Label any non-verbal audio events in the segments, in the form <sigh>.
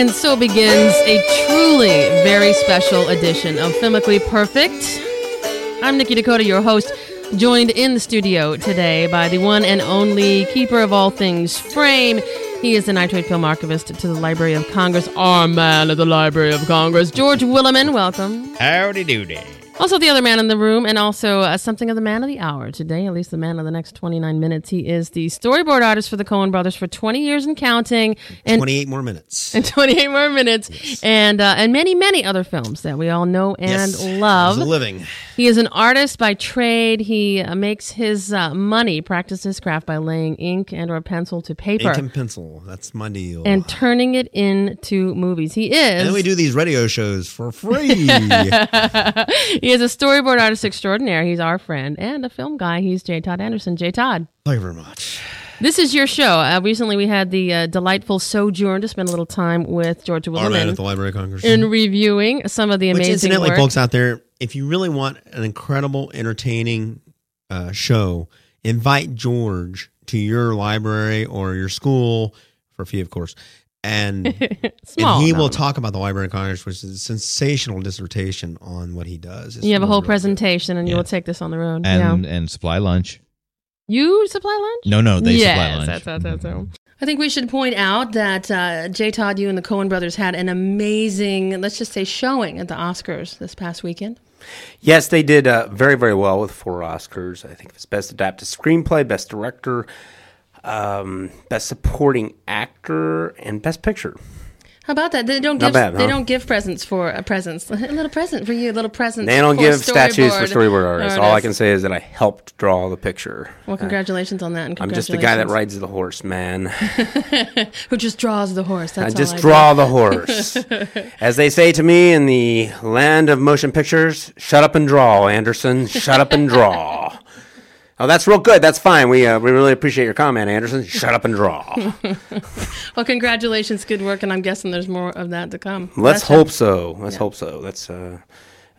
And so begins a truly very special edition of Filmically Perfect. I'm Nikki Dakota, your host, joined in the studio today by the one and only keeper of all things frame. He is the nitrate film archivist to the Library of Congress, our man at the Library of Congress, George Willeman. Welcome. Howdy doody. Also, the other man in the room, and also uh, something of the man of the hour today, at least the man of the next 29 minutes. He is the storyboard artist for the Coen brothers for 20 years and counting. And 28 more minutes. and <laughs> 28 more minutes and uh, and many many other films that we all know and Yes. love It's a living. he is an artist by trade he uh, makes his uh, money practice his craft by laying ink and or pencil to paper Ink and pencil. That's my deal. and turning it into movies he is And then we do these radio shows for free. <laughs> he is a storyboard artist extraordinaire he's our friend and a film guy he's j todd anderson j todd Thank you very much. this is your show. Uh, recently, we had the uh, delightful sojourn to spend a little time with George Our at the Library of Congress. in reviewing some of the amazing. Which, incidentally, work. folks out there, if you really want an incredible, entertaining uh, show, invite George to your library or your school for a fee, of course. <laughs> And, Small and he will talk about the Library of Congress, which is a sensational dissertation on what he does. It's You have a whole really good. presentation, and you Yeah. will take this on the road. And yeah. and supply lunch. You supply lunch? No, no, they yes, supply lunch. That's, that's, that's, that's. I think we should point out that uh, J. Todd, you and the Coen brothers had an amazing, let's just say, showing at the Oscars this past weekend. Yes, they did uh, very, very well with four Oscars. I think it was Best Adapted Screenplay, Best Director, um, Best Supporting Actor, and Best Picture. How about that? They don't Not give bad, they huh? don't give presents for a presents. <laughs> A little present for you, a little present. They don't for give statues for storyboard artists. All I can say is that I helped draw the picture. Well, congratulations on that. And I'm just the guy that congratulations. rides the horse, man. <laughs> who just draws the horse. That's I just all I draw the horse. <laughs> As they say to me in the land of motion pictures, shut up and draw, Anderson. Shut up and draw. Oh, that's real good. That's fine. We uh, we really appreciate your comment, Anderson. Shut up and draw. <laughs> Well, congratulations, good work, and I'm guessing there's more of that to come. Let's That's hope so. Let's hope so. That's uh,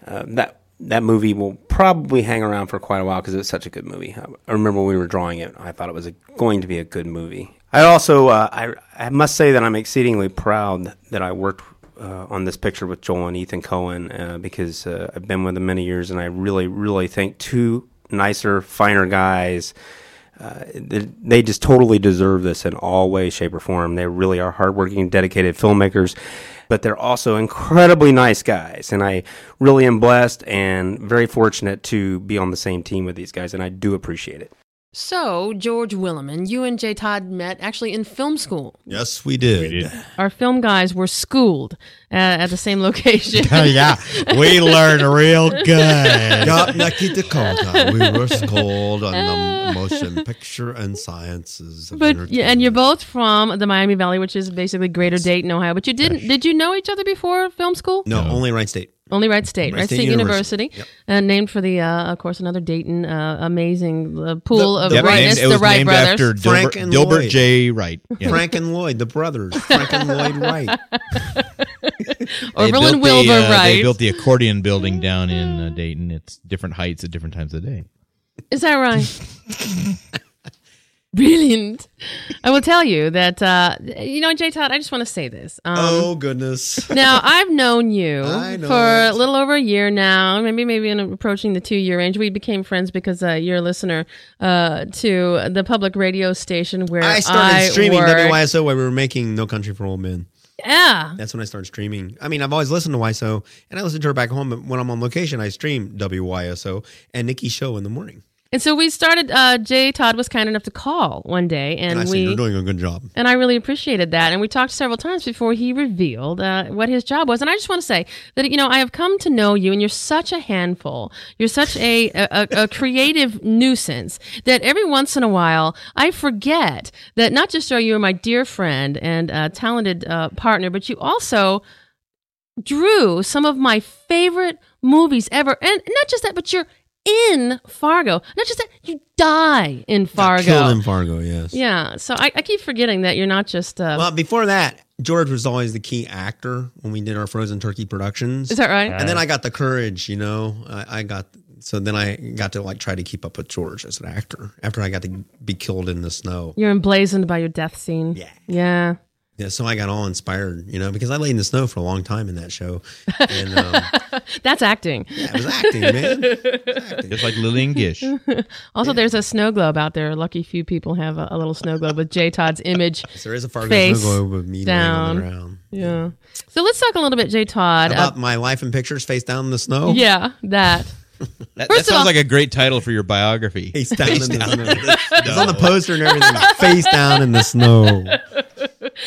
uh, that that movie will probably hang around for quite a while because it's such a good movie. I, I remember when we were drawing it, I thought it was a, going to be a good movie. I also uh, I I must say that I'm exceedingly proud that I worked. Uh, on this picture with Joel and Ethan Coen, uh, because uh, I've been with them many years, and I really, really think two nicer, finer guys uh, they, they just totally deserve this in all ways, shape, or form. They really are hardworking, dedicated filmmakers, but they're also incredibly nice guys. And I really am blessed and very fortunate to be on the same team with these guys, and I do appreciate it. So, George Willeman, you and J. Todd met actually in film school. Yes, we did. did. Our film guys were schooled uh, at the same location. <laughs> Yeah, we <laughs> learned real good. Got Nikki Dakota. We were schooled on the <laughs> motion picture and sciences. Of But yeah, and you're both from the Miami Valley, which is basically Greater Dayton, Ohio. But you didn't? Did you know each other before film school? No, only Wright State. Only Wright State, Wright Wright State State, University. University, uh, named for the, uh, of course, another Dayton uh, amazing uh, pool The- of Yep, greatness, named- it the Wright named brothers. after Frank Dilbert, and Dilbert Lloyd. J. Wright. Yeah. Frank and Lloyd, the brothers. Frank and Lloyd Wright. <laughs> Orville and Wilbur the, uh, Wright. They built the accordion building down in uh, Dayton. It's different heights at different times of the day. Is that right? <laughs> <laughs> Brilliant. I will tell you that, uh, you know, J. Todd, I just want to say this. Um, oh goodness. <laughs> now I've known you know for it. a little over a year now, maybe maybe in approaching the two year range. We became friends because uh, you're a listener uh, to the public radio station where I started I streaming work. WYSO while we were making No Country for Old Men. Yeah, That's when I started streaming. I mean, I've always listened to YSO, and I listen to her back home. But when I'm on location, I stream WYSO and Nikki's show in the morning. And so we started. Uh, Jay Todd was kind enough to call one day, and, And I said, You're doing a good job. and I really appreciated that. And we talked several times before he revealed uh, what his job was. And I just want to say that you know I have come to know you, and you're such a handful. You're such a a, a creative nuisance that every once in a while I forget that not just are you my dear friend and uh, talented uh, partner, but you also drew some of my favorite movies ever. And not just that, but you're in Fargo. Not just that, you die in Fargo. Killed in Fargo, yes. Yeah, so I, I keep forgetting that you're not just. Uh, Well, before that, George was always the key actor when we did our frozen turkey productions. is that right? and then I got the courage, you know. I, I got so then I got to like try to keep up with George as an actor after I got to be killed in the snow. You're emblazoned by your death scene. Yeah. Yeah. Yeah, so I got all inspired, you know, because I laid in the snow for a long time in that show, and um, <laughs> That's acting. yeah, it was acting, man. It's acting. Just like Lillian Gish. <laughs> Also, there's a snow globe out there. Lucky few people have a, a little snow globe with J. Todd's image. So there is a Fargo Face snow globe with me laying on the down. ground. Yeah. So let's talk a little bit, J. Todd. About Uh, my life in pictures, face down in the snow. yeah, that. <laughs> That, First that of all- sounds like a great title for your biography. Face down in the down snow. in the It's on the poster and everything. Face down in the snow.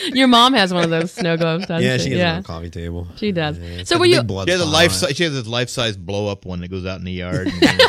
<laughs> Your mom has one of those snow globes, doesn't Yeah, she? she has it yeah. on a coffee table. She does. Yeah, So got were you- big blood She has a life. on Si- she has this life size blow up one that goes out in the yard. <laughs> And,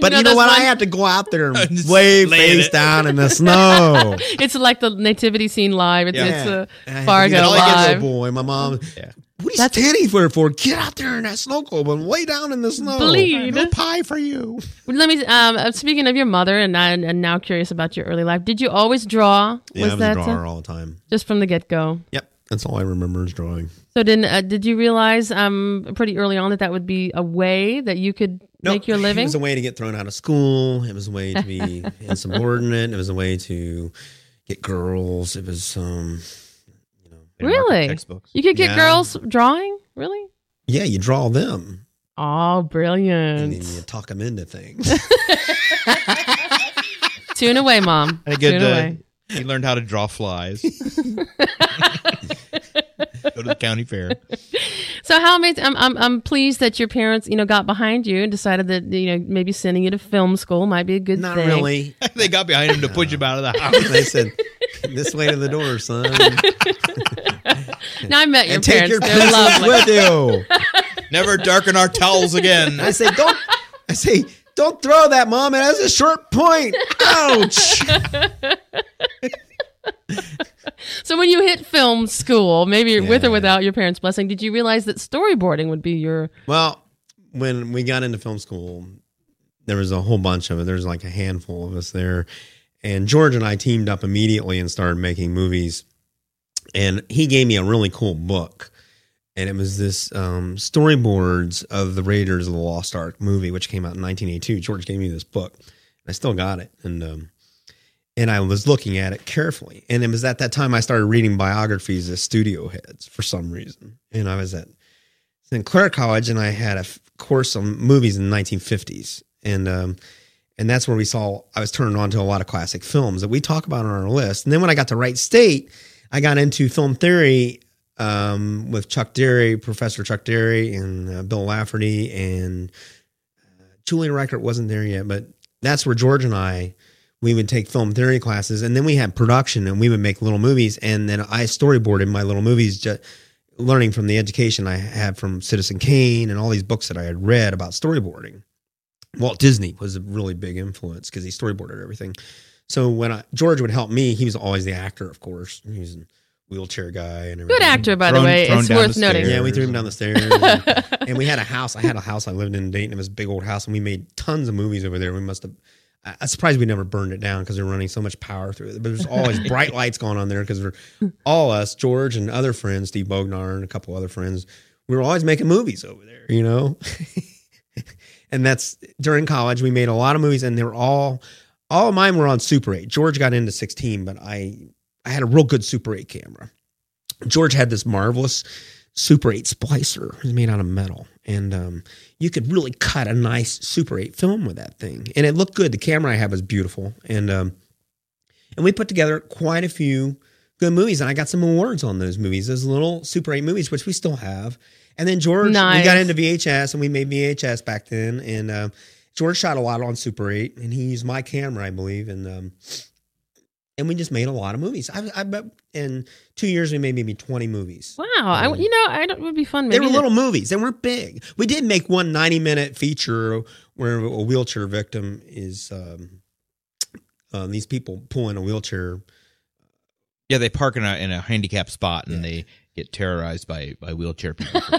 But You you know, know, what? that's I one- have to go out there and <laughs> Just lay lay face it. down in the snow. It's like the nativity scene live. It's, Yeah. it's And I a had to be Fargo the little live. boy. My mom. yeah. What are you That's- standing for? For get out there in that snow globe and lay down in the snow. Bleed. No pie for you. Let me. Um, speaking of your mother, and and now curious about your early life. Did you always draw? Yeah, I was that a drawer all the time. just from the get go? Yep, that's all I remember is drawing. So did uh, did you realize um pretty early on that that would be a way that you could make your living? It was a way to get thrown out of school. It was a way to be <laughs> insubordinate. It was a way to get girls. It was um, you know, And market Really? Textbooks. You could get Yeah. girls drawing, really? yeah, you draw them Oh, brilliant. and then you talk them into things. <laughs> Tune away, mom. <laughs> And a good, Tune uh, away. he learned how to draw flies. <laughs> Go to the county fair. So how amazing! I'm, I'm I'm pleased that your parents, you know, got behind you and decided that you know maybe sending you to film school might be a good Not thing. really. they got behind him to push him out of the house. They said, "This way to the door, son, <laughs> Now I met your and take parents; your they're lovely. with you." <laughs> Never darken our towels again. I say, "Don't." I say, "Don't throw that, mom. It has a short point." Ouch. <laughs> So when you hit film school, maybe with or without your parents' blessing, did you realize that storyboarding would be your Well, when we got into film school, there was a whole bunch of it. There's like a handful of us there. And George and I teamed up immediately and started making movies. And he gave me a really cool book. And it was this um, storyboards of the Raiders of the Lost Ark movie, which came out in 1982. George gave me this book. I still got it. And um, and I was looking at it carefully. And it was at that time I started reading biographies of studio heads for some reason. And I was at Sinclair College, and I had a course on movies in the 1950s, and um, and that's where we saw I was turned on to a lot of classic films that we talk about on our list. And then when I got to Wright State, I got into film theory um, with Chuck Derry, Professor Chuck Derry, and uh, Bill Lafferty, and uh, Julia Reichert wasn't there yet, but that's where George and I we would take film theory classes, and then we had production, and we would make little movies, and then I storyboarded my little movies. Just, learning from the education I had from Citizen Kane and all these books that I had read about storyboarding. Walt Disney was a really big influence because he storyboarded everything. So when I, George would help me, he was always the actor, of course. He was a wheelchair guy and everything. good actor, by the way. It's worth noting. Yeah, we threw him down the stairs. And, <laughs> and we had a house. I had a house I lived in in Dayton. It was a big old house, and we made tons of movies over there. We must have. I- I'm surprised we never burned it down because they're running so much power through it. But there's always <laughs> bright lights going on there because we're all us, George and other friends, Steve Bognar and a couple other friends. We were always making movies over there, you know. <laughs> and that's during college. We made a lot of movies, and they were all all of mine were on Super 8. George got into 16, but I I had a real good Super 8 camera. George had this marvelous Super 8 splicer. It was made out of metal. And um, you could really cut a nice Super 8 film with that thing. And it looked good. The camera I had was beautiful. And um, and we put together quite a few good movies. And I got some awards on those movies, those little Super 8 movies, which we still have. And then George, we got into VHS and we made VHS back then. And uh, George shot a lot on Super 8, and he used my camera, I believe, and um, and we just made a lot of movies. I, I bet in two years we made maybe 20 movies. Wow, I, you know, I don't, it would be fun. They were little movies. They weren't big. We did make one 90 minute feature where a wheelchair victim is um, uh, these people pulling a wheelchair. Yeah, they park in a in a handicapped spot and they get terrorized by by wheelchair people. <laughs>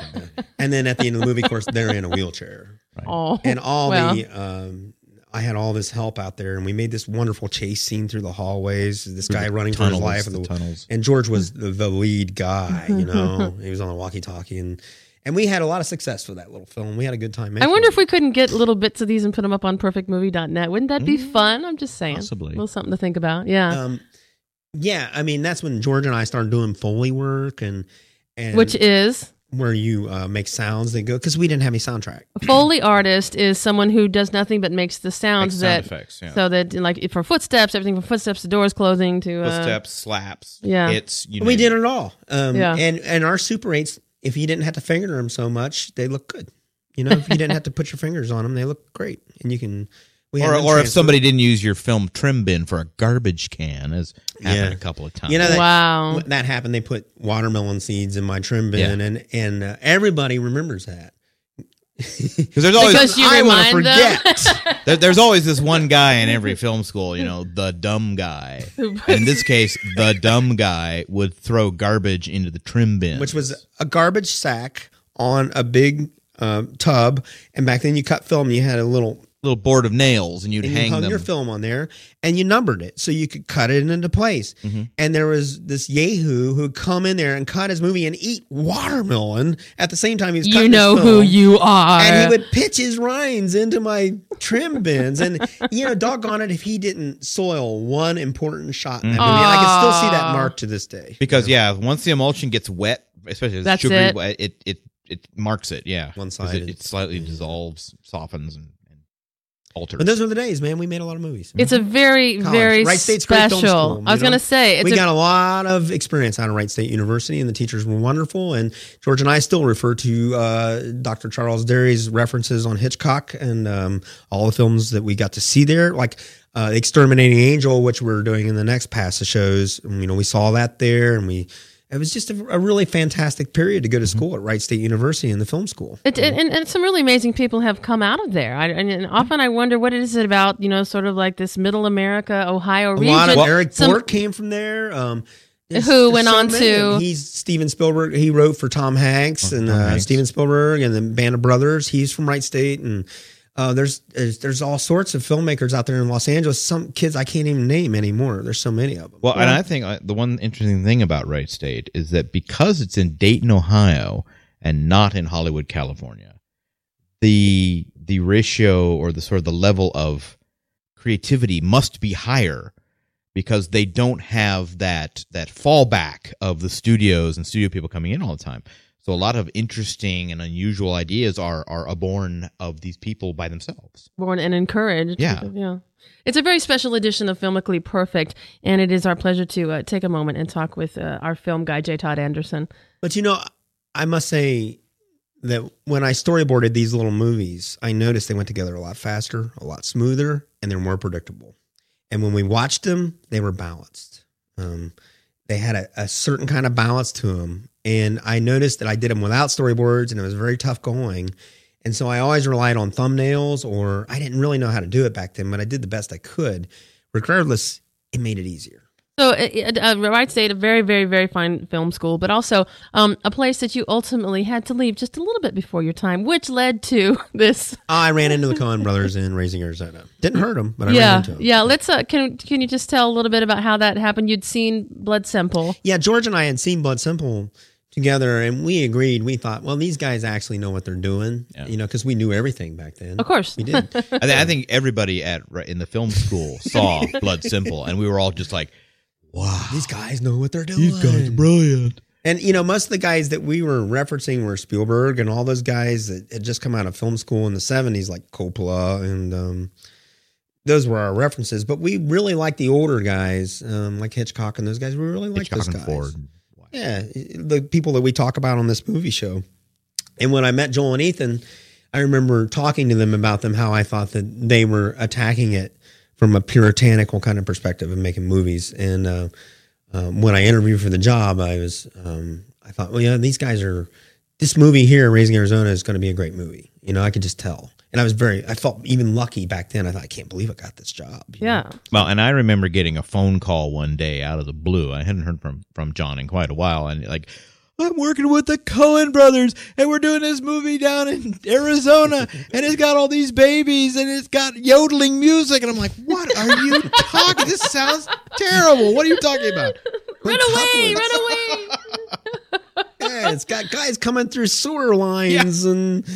And then at the end of the movie, of course, they're in a wheelchair. Oh, And all well. the, um, I had all this help out there, and we made this wonderful chase scene through the hallways. This guy running for his life, the and, the, tunnels. and George was the, the lead guy. You <laughs> know, he was on the walkie-talkie, and and we had a lot of success with that little film. We had a good time. I wonder it. if we couldn't get little bits of these and put them up on perfectmovie.net. Wouldn't that be fun? I'm just saying. Possibly. A little something to think about. Yeah. Um, yeah, I mean that's when George and I started doing foley work and and Which is where you uh, make sounds that go because we didn't have any soundtrack. a Foley artist is someone who does nothing but makes the sounds Makes sound that effects, yeah. so that like for footsteps, everything from footsteps to doors closing to uh, Footsteps, slaps, yeah. hits. You we name did it. it all. Um, Yeah. and and our Super Eights, if you didn't have to finger them so much, they look good. You know, if you didn't have to put your fingers on them, they look great, and you can. We Or, or if somebody didn't use your film trim bin for a garbage can, as happened Yeah. a couple of times. You know that, Wow. that happened. They put watermelon seeds in my trim bin, Yeah. and and uh, everybody remembers that. <laughs> because there's always Because you I wanna forget. <laughs> there, there's always this one guy in every film school, you know, the dumb guy. <laughs> In this case, the dumb guy would throw garbage into the trim bin, which was a garbage sack on a big uh, tub. And back then, you cut film. You had a little, little board of nails, and you'd and you hang hung them. your film on there, and you numbered it so you could cut it into place. Mm-hmm. And there was this yahoo who would come in there and cut his movie and eat watermelon at the same time he was You cutting his know who you are. and he would pitch his rinds into my trim bins. And, <laughs> you know, doggone it, if he didn't soil one important shot in that movie. And I can still see that mark to this day. because yeah, once the emulsion gets wet, especially That's sugary it. wet, it it it marks it. yeah One-sided. It, it slightly dissolves, softens, and, and. But those were the days, man. We made a lot of movies. it's a very, College. very Wright State's great film special. school, I was going to say it's we a, got a lot of experience out of Wright State University, and the teachers were wonderful. And George and I still refer to uh, Dr. Charles Derry's references on Hitchcock and um, all the films that we got to see there, like uh, Exterminating Angel, which we're doing in the next pass of shows. And, you know, we saw that there, and we. It was just a, a really fantastic period to go to school at Wright State University in the film school. It, and, and some really amazing people have come out of there. I, and, and often I wonder what is it about, you know, sort of like this middle America, Ohio A region. lot of Erik Some- Bork came from there. Um, there's- Who there's went so on many to- He's Steven Spielberg. He wrote for Tom Hanks and Tom uh, Hanks. Steven Spielberg and the Band of Brothers. He's from Wright State, and uh, there's, there's there's all sorts of filmmakers out there in Los Angeles. Some kids I can't even name anymore. There's so many of them. Well, and I think uh, the one interesting thing about Wright State is that because it's in Dayton, Ohio, and not in Hollywood, California, the the ratio or the sort of the level of creativity must be higher because they don't have that that fallback of the studios and studio people coming in all the time. So a lot of interesting and unusual ideas are are born of these people by themselves. born and encouraged. Yeah. yeah. It's a very special edition of Filmically Perfect, and it is our pleasure to uh, take a moment and talk with uh, our film guy, J. Todd Anderson. But you know, I must say that when I storyboarded these little movies, I noticed they went together a lot faster, a lot smoother, and they're more predictable. And when we watched them, they were balanced. Um, they had a, a certain kind of balance to them. And I noticed that I did them without storyboards, and it was very tough going. And so I always relied on thumbnails, or I didn't really know how to do it back then, but I did the best I could. Regardless, it made it easier. So, uh, Wright State, a very, very, very fine film school, but also um, a place that you ultimately had to leave just a little bit before your time, which led to <laughs> this. I ran into the Coen brothers in Raising Arizona. Didn't hurt them, but I ran yeah, into them. yeah. Let's. Uh, can can you just tell a little bit about how that happened? You'd seen Blood Simple. Yeah, George and I had seen Blood Simple together, and we agreed. We thought, well, these guys actually know what they're doing, you know, because we knew everything back then. Of course. we did. <laughs> I, th- I think everybody at in the film school <laughs> saw Blood Simple, and we were all just like, "Wow, these guys know what they're doing. These guys are brilliant." And you know, most of the guys that we were referencing were Spielberg and all those guys that had just come out of film school in the seventies, like Coppola, and um, those were our references. But we really liked the older guys, um, like Hitchcock and those guys. We really liked Hitchcock those and guys. Yeah, the people that we talk about on this movie show. And when I met Joel and Ethan, I remember talking to them about them how I thought that they were attacking it from a puritanical kind of perspective of making movies. And uh, um, when I interviewed for the job, I was um, I thought, well, yeah, these guys are. This movie here, Raising Arizona, is going to be a great movie. You know, I could just tell. And I was very, I felt even lucky back then. I thought, I can't believe I got this job. you know? Yeah. Well, and I remember getting a phone call one day out of the blue. I hadn't heard from from John in quite a while, and like, I'm working with the Coen brothers, and we're doing this movie down in Arizona, and it's got all these babies, and it's got yodeling music, and I'm like, what are you talking? This sounds terrible. What are you talking about? <laughs> Run away! Run away! <laughs> Yeah, it's got guys coming through sewer lines and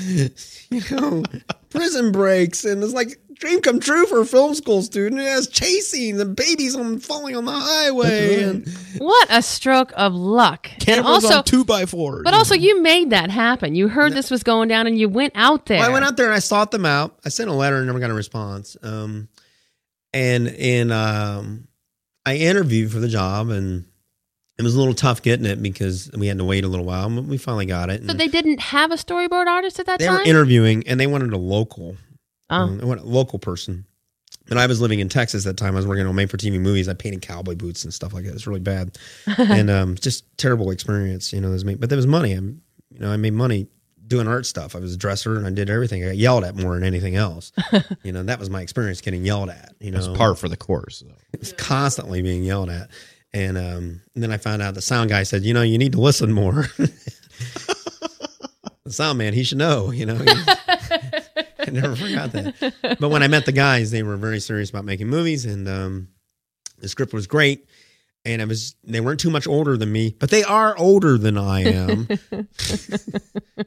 you know prison breaks, and it's like dream come true for a film school student. It has chasing and babies on falling on the highway, and what a stroke of luck! and Cameras also, on two by fours. but also, you made that happen. You heard this was going down, and you went out there. Well, I went out there and I sought them out. I sent a letter and never got a response. Um, and and um, I interviewed for the job, and it was a little tough getting it because we had to wait a little while. But we finally got it. So they didn't have a storyboard artist at that they time. They were interviewing, and they wanted a local, oh, um, they wanted a local person. And I was living in Texas at that time. I was working on made for TV movies. I painted cowboy boots and stuff like that. It was really bad, <laughs> and um, just terrible experience. You know, there's but there was money. I'm, you know, I made money doing art stuff. I was a dresser and I did everything. I got yelled at more than anything else. <laughs> you know, that was my experience getting yelled at. You know, That's par for the course. Though. it was constantly being yelled at. And, um, and then I found out the sound guy said, you know, you need to listen more. <laughs> the sound man, he should know, you know. I <laughs> never forgot that. But when I met the guys, they were very serious about making movies, and um, the script was great. And I was they weren't too much older than me, but they are older than I am. <laughs>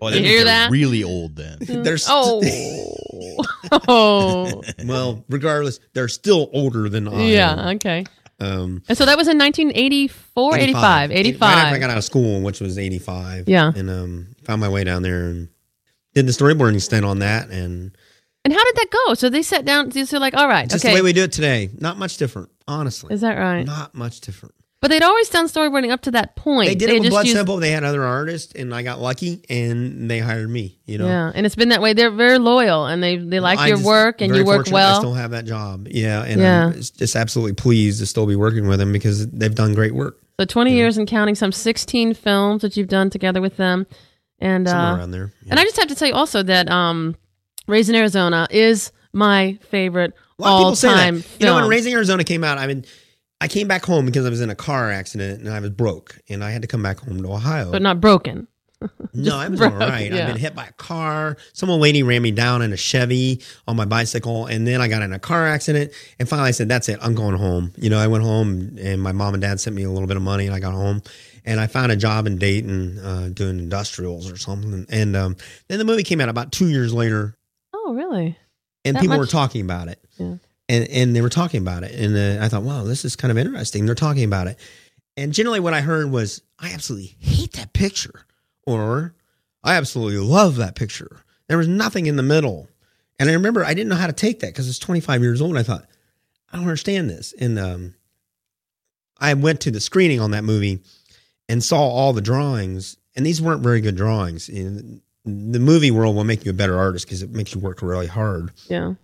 Well, You hear they're that? Really old then. they're st- oh, <laughs> oh, well, regardless, they're still older than I am. yeah. Okay. Um, And so that was in 1984, 85, 85. Right after I got out of school, which was 85. Yeah. And um, found my way down there and did the storyboarding stint on that. And And how did that go? So they sat down. So they're like, all right, just okay. the way we do it today, not much different, honestly. Is that right? Not much different. But they'd always done storyboarding up to that point. They did it with Blood used- Simple. They had other artists, and I got lucky, and they hired me. You know, Yeah, and it's been that way. They're very loyal, and they they like I'm your work, and you work well. I still have that job. Yeah, and Yeah. I'm just absolutely pleased to still be working with them because they've done great work. so 20 years and counting, some 16 films that you've done together with them, and Somewhere uh, around there. Yeah. and I just have to tell you also that um, Raising Arizona is my favorite A lot of all people say that. time You know, when Raising Arizona came out, I mean, I came back home because I was in a car accident and I was broke, and I had to come back home to Ohio. but not broken. <laughs> no, I was broke, all right. yeah. I've been hit by a car. Some old lady ran me down in a Chevy on my bicycle, and then I got in a car accident. And finally, I said, "That's it. I'm going home." You know, I went home, and my mom and dad sent me a little bit of money, and I got home. And I found a job in Dayton uh, doing industrials or something. And um, then the movie came out about two years later, Oh, really? and That people were talking about it. Yeah. And and they were talking about it, and uh, I thought, wow, this is kind of interesting. They're talking about it, and generally, what I heard was, I absolutely hate that picture, or I absolutely love that picture. There was nothing in the middle, and I remember I didn't know how to take that because it's 25 years old. And I thought, I don't understand this, and um, I went to the screening on that movie and saw all the drawings, and these weren't very good drawings. And the movie world will make you a better artist because it makes you work really hard. Yeah.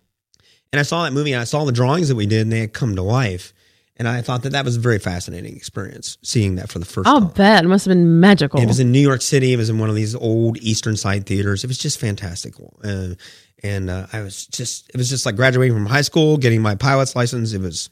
And I saw that movie and I saw the drawings that we did and they had come to life. And I thought that that was a very fascinating experience seeing that for the 1st I'll time. bet it must have been magical. It was in New York City. It was in one of these old Eastern Side theaters. It was just fantastic. Uh, and uh, I was just, it was just like graduating from high school, getting my pilot's license. It was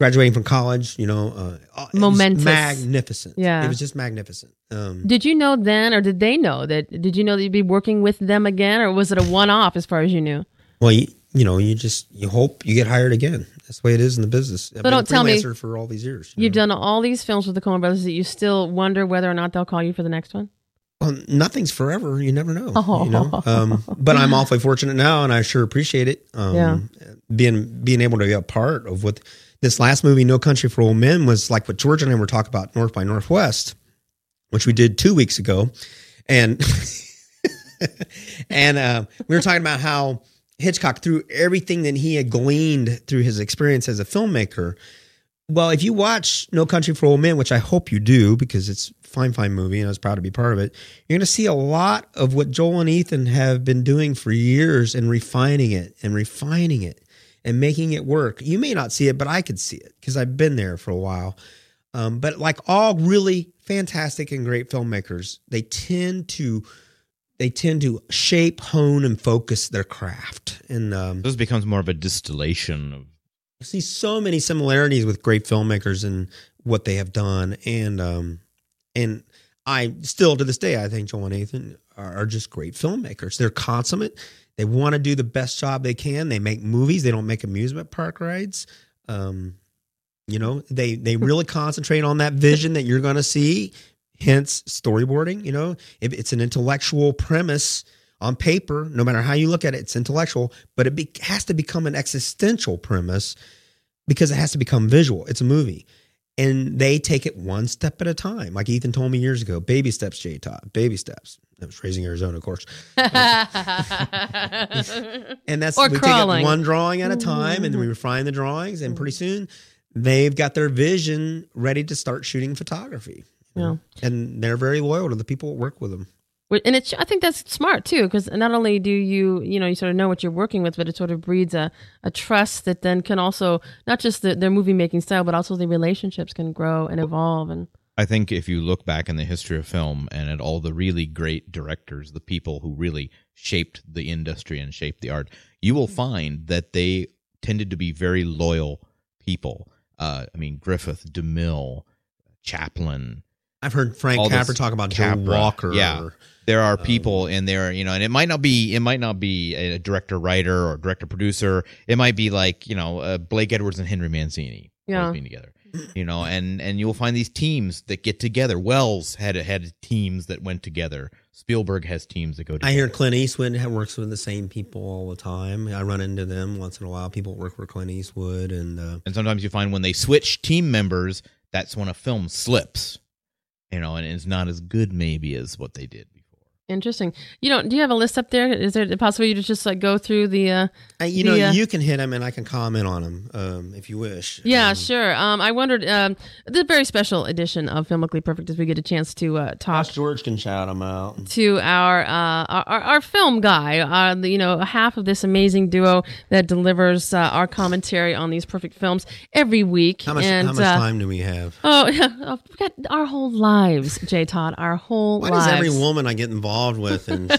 graduating from college, you know. Uh, Momentous. magnificent. Yeah. It was just magnificent. Um, Did you know then, or did they know that? Did you know that you'd be working with them again, or was it a one-off as far as you knew? well, you, you know, you just, you hope you get hired again. That's the way it is in the business. I've been don't a tell me- for all these years. you You've know. done all these films with the Coen Brothers that you still wonder whether or not they'll call you for the next one. Well, nothing's forever. You never know. Oh. You <laughs> know. Um, but I'm awfully fortunate now, and I sure appreciate it. Um, Yeah. Being being able to be a part of what this last movie, No Country for Old Men, was like. What George and I were talking about, North by Northwest, which we did two weeks ago, and <laughs> and uh, we were talking about how Hitchcock, threw everything that he had gleaned through his experience as a filmmaker. Well, if you watch No Country for Old Men, which I hope you do because it's fine, fine movie, and I was proud to be part of it. You're going to see a lot of what Joel and Ethan have been doing for years and refining it and refining it and making it work. You may not see it, but I could see it because I've been there for a while. Um, but like all really fantastic and great filmmakers, they tend to they tend to shape, hone, and focus their craft. And um, This becomes more of a distillation of I see so many similarities with great filmmakers and what they have done, and um, and I still to this day I think Joel and Ethan are, are just great filmmakers. They're consummate. They want to do the best job they can. They make movies. They don't make amusement park rides. Um, you know, they they really concentrate on that vision that you're going to see. Hence, storyboarding. You know, if it's an intellectual premise on paper, no matter how you look at it, it's intellectual, but it be, has to become an existential premise because it has to become visual. It's a movie. And they take it one step at a time. Like Ethan told me years ago, baby steps, J Todd, baby steps. That was raising Arizona, of course. <laughs> And that's Or we crawling. take one drawing at a time and then we mm-hmm. refine the drawings. And pretty mm-hmm. soon they've got their vision ready to start shooting photography. Yeah. And they're very loyal to the people that work with them. And it's I think that's smart too because not only do you you know you sort of know what you're working with, but it sort of breeds a, a trust that then can also not just the, their movie making style, but also the relationships can grow and evolve. And I think if you look back in the history of film and at all the really great directors, the people who really shaped the industry and shaped the art, you will find that they tended to be very loyal people. Uh, I mean, Griffith, DeMille, Chaplin, I've heard Frank Capra talk about Joe Capra. Walker. Yeah. there are people in there, you know, and it might not be it might not be a director writer or director producer. It might be like you know uh, Blake Edwards and Henry Mancini Yeah. being together, you know, and and you'll find these teams that get together. Welles had had teams that went together. Spielberg has teams that go together. I hear Clint Eastwood works with the same people all the time. I run into them once in a while. People work for Clint Eastwood, and uh, and sometimes you find when they switch team members, that's when a film slips, you know, and it's not as good maybe as what they did before. Interesting. You know, do you have a list up there? Is it a possibility to just like go through the? Uh, I- you The, know, uh, you can hit them, and I can comment on them um, if you wish. yeah, Um, sure. Um, I wondered um, the very special edition of Filmically Perfect as we get a chance to uh, talk Josh George can shout them out. to our, uh, our our film guy, uh, you know, half of this amazing duo that delivers uh, our commentary on these perfect films every week. How much, and, how much uh, time do we have? Oh, yeah, we got our whole lives, Jay Todd. Our whole Why lives. does every woman I get involved with in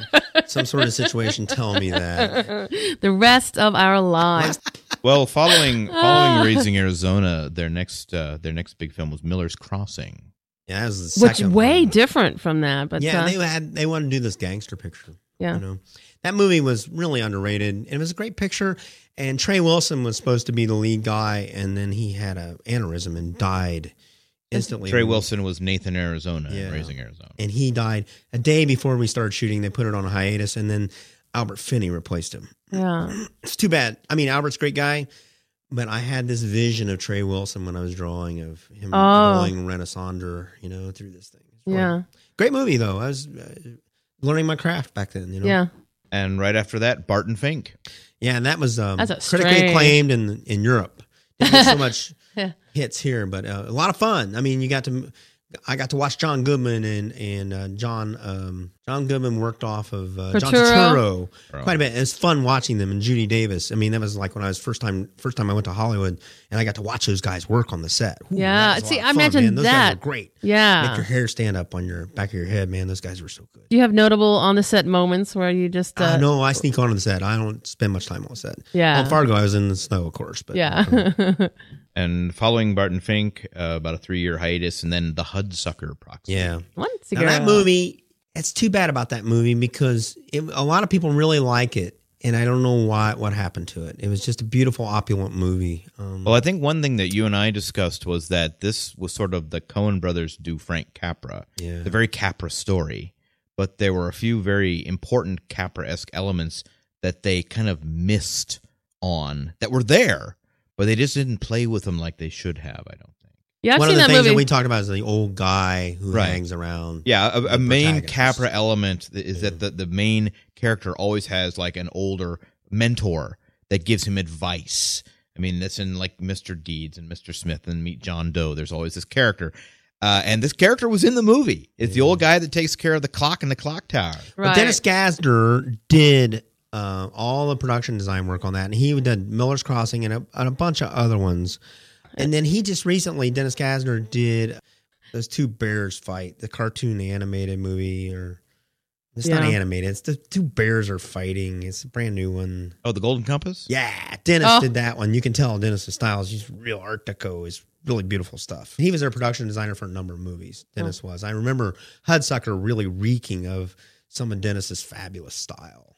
some sort of situation tell me that? the rest of our lives. Well, following <laughs> following Raising Arizona, their next uh, their next big film was Miller's Crossing. Yeah, that was the Which second way one. different from that, but Yeah, uh, they had they wanted to do this gangster picture. Yeah. you know that movie was really underrated, and it was a great picture. And Trey Wilson was supposed to be the lead guy, and then he had a aneurysm and died instantly. Trey Wilson was Nathan Arizona Yeah. Raising Arizona. and he died a day before we started shooting. They put it on a hiatus, and then Albert Finney replaced him. yeah, <clears throat> It's too bad. I mean, Albert's a great guy, but I had this vision of Trey Wilson when I was drawing of him Oh. rolling Renaissance, you know, through this thing. Really- yeah, great movie though. I was uh, learning my craft back then. You know, yeah. And right after that, Barton Fink. yeah, and that was um, critically acclaimed in in Europe. Didn't so <laughs> much Yeah. Hits here, but uh, a lot of fun. I mean, you got to. I got to watch John Goodman and and uh, John um, John Goodman worked off of uh, John Turturro. Turturro quite a bit. It's fun watching them and Judy Davis. I mean, that was like when I was first time first time I went to Hollywood and I got to watch those guys work on the set. Ooh, Yeah, that see, I fun, imagine man. Those guys that. were great. Yeah. Make your hair stand up on your back of your head, man. Those guys were so good. Do you have notable on the set moments where you just uh, Uh, no, I sneak onto the set. I don't spend much time on set. Yeah. On Fargo, I was in the snow, of course. But yeah, <laughs> And following Barton Fink, uh, about a three year hiatus, and then the Hudsucker Proxy. yeah. once Now, ago. that movie, it's too bad about that movie because it, a lot of people really like it, and I don't know why what happened to it. It was just a beautiful, opulent movie. Um, Well, I think one thing that you and I discussed was that this was sort of the Coen brothers do Frank Capra, Yeah. the very Capra story, but there were a few very important Capra esque elements that they kind of missed on that were there, but they just didn't play with them like they should have. I don't. Yeah, I've one of the that things movie. that we talked about is the old guy who Right. hangs around. Yeah, a, a the main protagonist. Capra element is that the, the main character always has like an older mentor that gives him advice. I mean, that's in like Mr. Deeds and Mr. Smith and Meet John Doe. There's always this character. Uh, and this character was in the movie. It's the old guy that takes care of the clock in the clock tower. But Right. Dennis Gassner did uh, all the production design work on that, and he did Miller's Crossing and a, and a bunch of other ones. And then he just recently, Dennis Gassner did those two bears fight, the cartoon animated movie, or it's not animated. It's the two bears are fighting. It's a brand new one. Oh, the Golden Compass? Yeah, Dennis Oh. did that one. You can tell Dennis's style is just real Art Deco. is really beautiful stuff. He was their production designer for a number of movies. Dennis was. I remember Hudsucker really reeking of some of Dennis's fabulous style.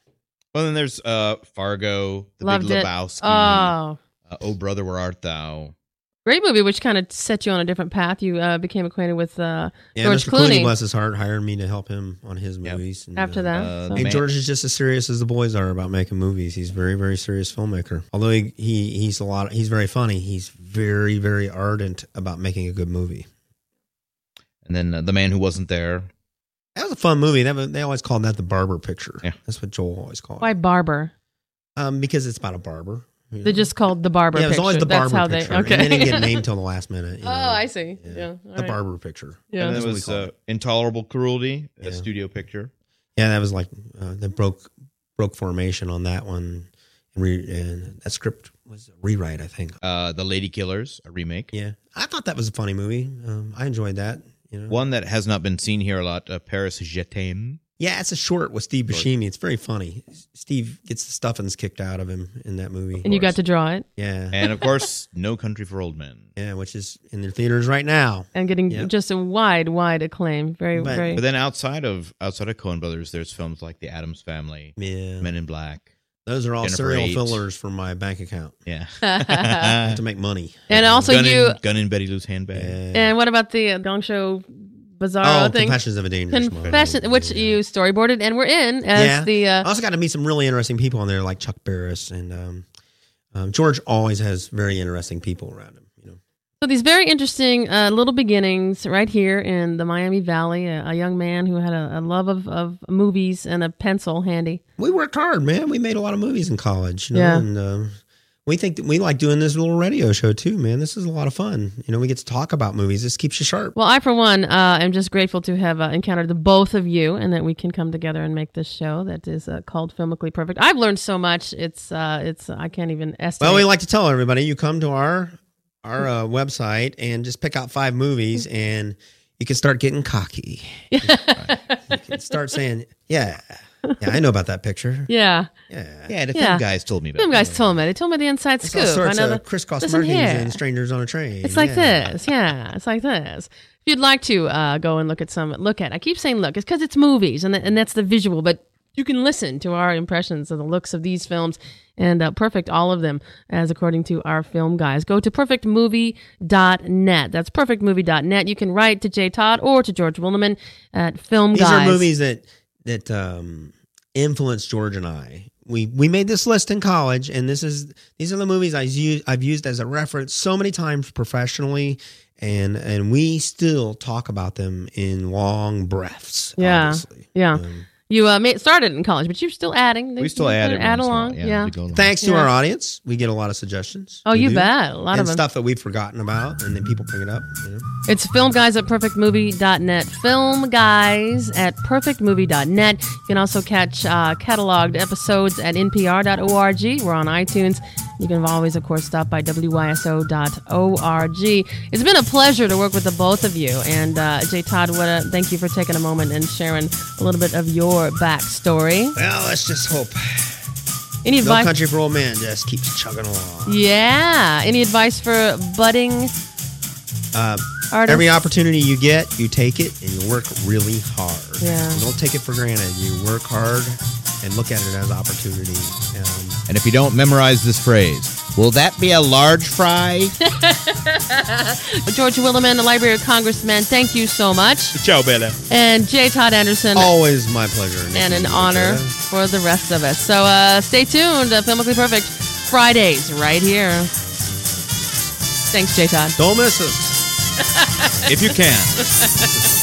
Well, then there's uh, Fargo, The Loved Big it. Lebowski, Oh, uh, Oh Brother, Where Art Thou? Great movie, which kind of set you on a different path. You uh, became acquainted with uh, Yeah, George Mr. Clooney, Clooney. bless his heart, hired me to help him on his Yep. movies. And, after uh, that. uh, so- And Man- George is just as serious as the boys are about making movies. He's a very, very serious filmmaker. Although he, he he's a lot, he's very funny. He's very, very ardent about making a good movie. And then uh, The Man Who Wasn't There. That was a fun movie. That was, they always called that the barber picture. Yeah. That's what Joel always called it. Why. Barber? Um, because it's about a barber. You know. They just called the Barber. yeah, it was always the barber That's how picture. they. Okay. And they didn't get <laughs> named till the last minute. you oh. I see. Yeah. Yeah, all The right. barber picture. Yeah. and That's then what it was we call uh, it. Intolerable Cruelty, a studio picture. Yeah, that was like uh, they broke broke formation on that one, and, re, and that script was a rewrite, I think. Uh, the Lady Killers, a remake. Yeah, I thought that was a funny movie. Um, I enjoyed that. You know, One that has not been seen here a lot, uh, Paris Je t'aime. Yeah, it's a short with Steve Short. Buscemi. It's very funny. Steve gets the stuffings kicked out of him in that movie. And you got to draw it yeah, And of course, <laughs> No Country for Old Men. yeah, which is in their theaters right now. and getting Yep. just a wide, wide acclaim. Very, But- very. But then outside of outside of Coen Brothers, there's films like The Addams Family, Yeah, Men in Black. those are all Jennifer serial Eight. fillers for my bank account Yeah. <laughs> <laughs> I have to make money. and also Gun you. in, Gun in Betty Lou's handbag. Yeah. And what about the uh, Gong Show Bizarro oh, thing? Confessions of a Dangerous. Confession, which Yeah. you storyboarded, and we're in as Yeah. the. I Uh, also got to meet some really interesting people on there, like Chuck Barris and um, um, George. Always has very interesting people around him. You know, so these very interesting uh, little beginnings right here in the Miami Valley. A, a young man who had a, a love of, of movies and a pencil handy. we worked hard, man. We made a lot of movies in college. You know, Yeah. and um, we think that we like doing this little radio show too, man. This is a lot of fun. You know, we get to talk about movies. This keeps you sharp. Well, I, for one, uh, am just grateful to have uh, encountered the both of you and that we can come together and make this show that is uh, called Filmically Perfect. I've learned so much. It's, uh, it's, I can't even estimate. Well, we like to tell everybody you come to our our uh, website and just pick out five movies and. You can start getting cocky. <laughs> you can start saying, "Yeah, yeah, I know about that picture. yeah. Yeah, Yeah, the Yeah. film guys told me about Them it. guys told me. They told me the inside It's scoop. all I sorts know of the, crisscross listen markings here. and strangers on a train. It's like Yeah. this, yeah. It's like this. If you'd like to uh, go and look at some, look at. I keep saying look. It's because it's movies, and th- and that's the visual. But you can listen to our impressions of the looks of these films, and uh, perfect all of them, as according to our film guys. Go to perfectmovie.net. That's perfectmovie.net. You can write to Jay Todd or to George Willeman at Film These Guys. are movies that that um, influenced George and I. We we made this list in college, and this is these are the movies I use I've used as a reference so many times professionally, and and we still talk about them in long breaths. Yeah. obviously. Yeah. Um, You uh, made, started in college, but you're still adding. We still you add it. Add once in a while. along. Yeah. we go along. thanks to Yeah. our audience, we get a lot of suggestions. Oh, We you do. bet. A lot and of them. stuff that we've forgotten about, and then people bring it up. You know? It's film guys at perfectmovie.net. Film guys at perfectmovie.net. You can also catch uh, cataloged episodes at npr.org. We're on iTunes. You can always, of course, stop by wyso.org. It's been a pleasure to work with the both of you. And uh, Jay Todd, what a, thank you for taking a moment and sharing a little bit of your backstory. Well, let's just hope Any No advice? Country for Old Men just keeps chugging along. Yeah. Any advice for budding Uh, artists? Every opportunity you get, you take it and you work really hard. Yeah. You don't take it for granted. You work hard and look at it as opportunity. Um, And if you don't memorize this phrase, will that be a large fry? <laughs> George Willeman, the Library of Congressman, thank you so much. Ciao, Bella. And J. Todd Anderson, always my pleasure. Nikki. and an honor for the rest of us. So uh, stay tuned. Uh, Filmically Perfect Fridays right here. Thanks, J. Todd. Don't miss us. <laughs> if you can. <laughs>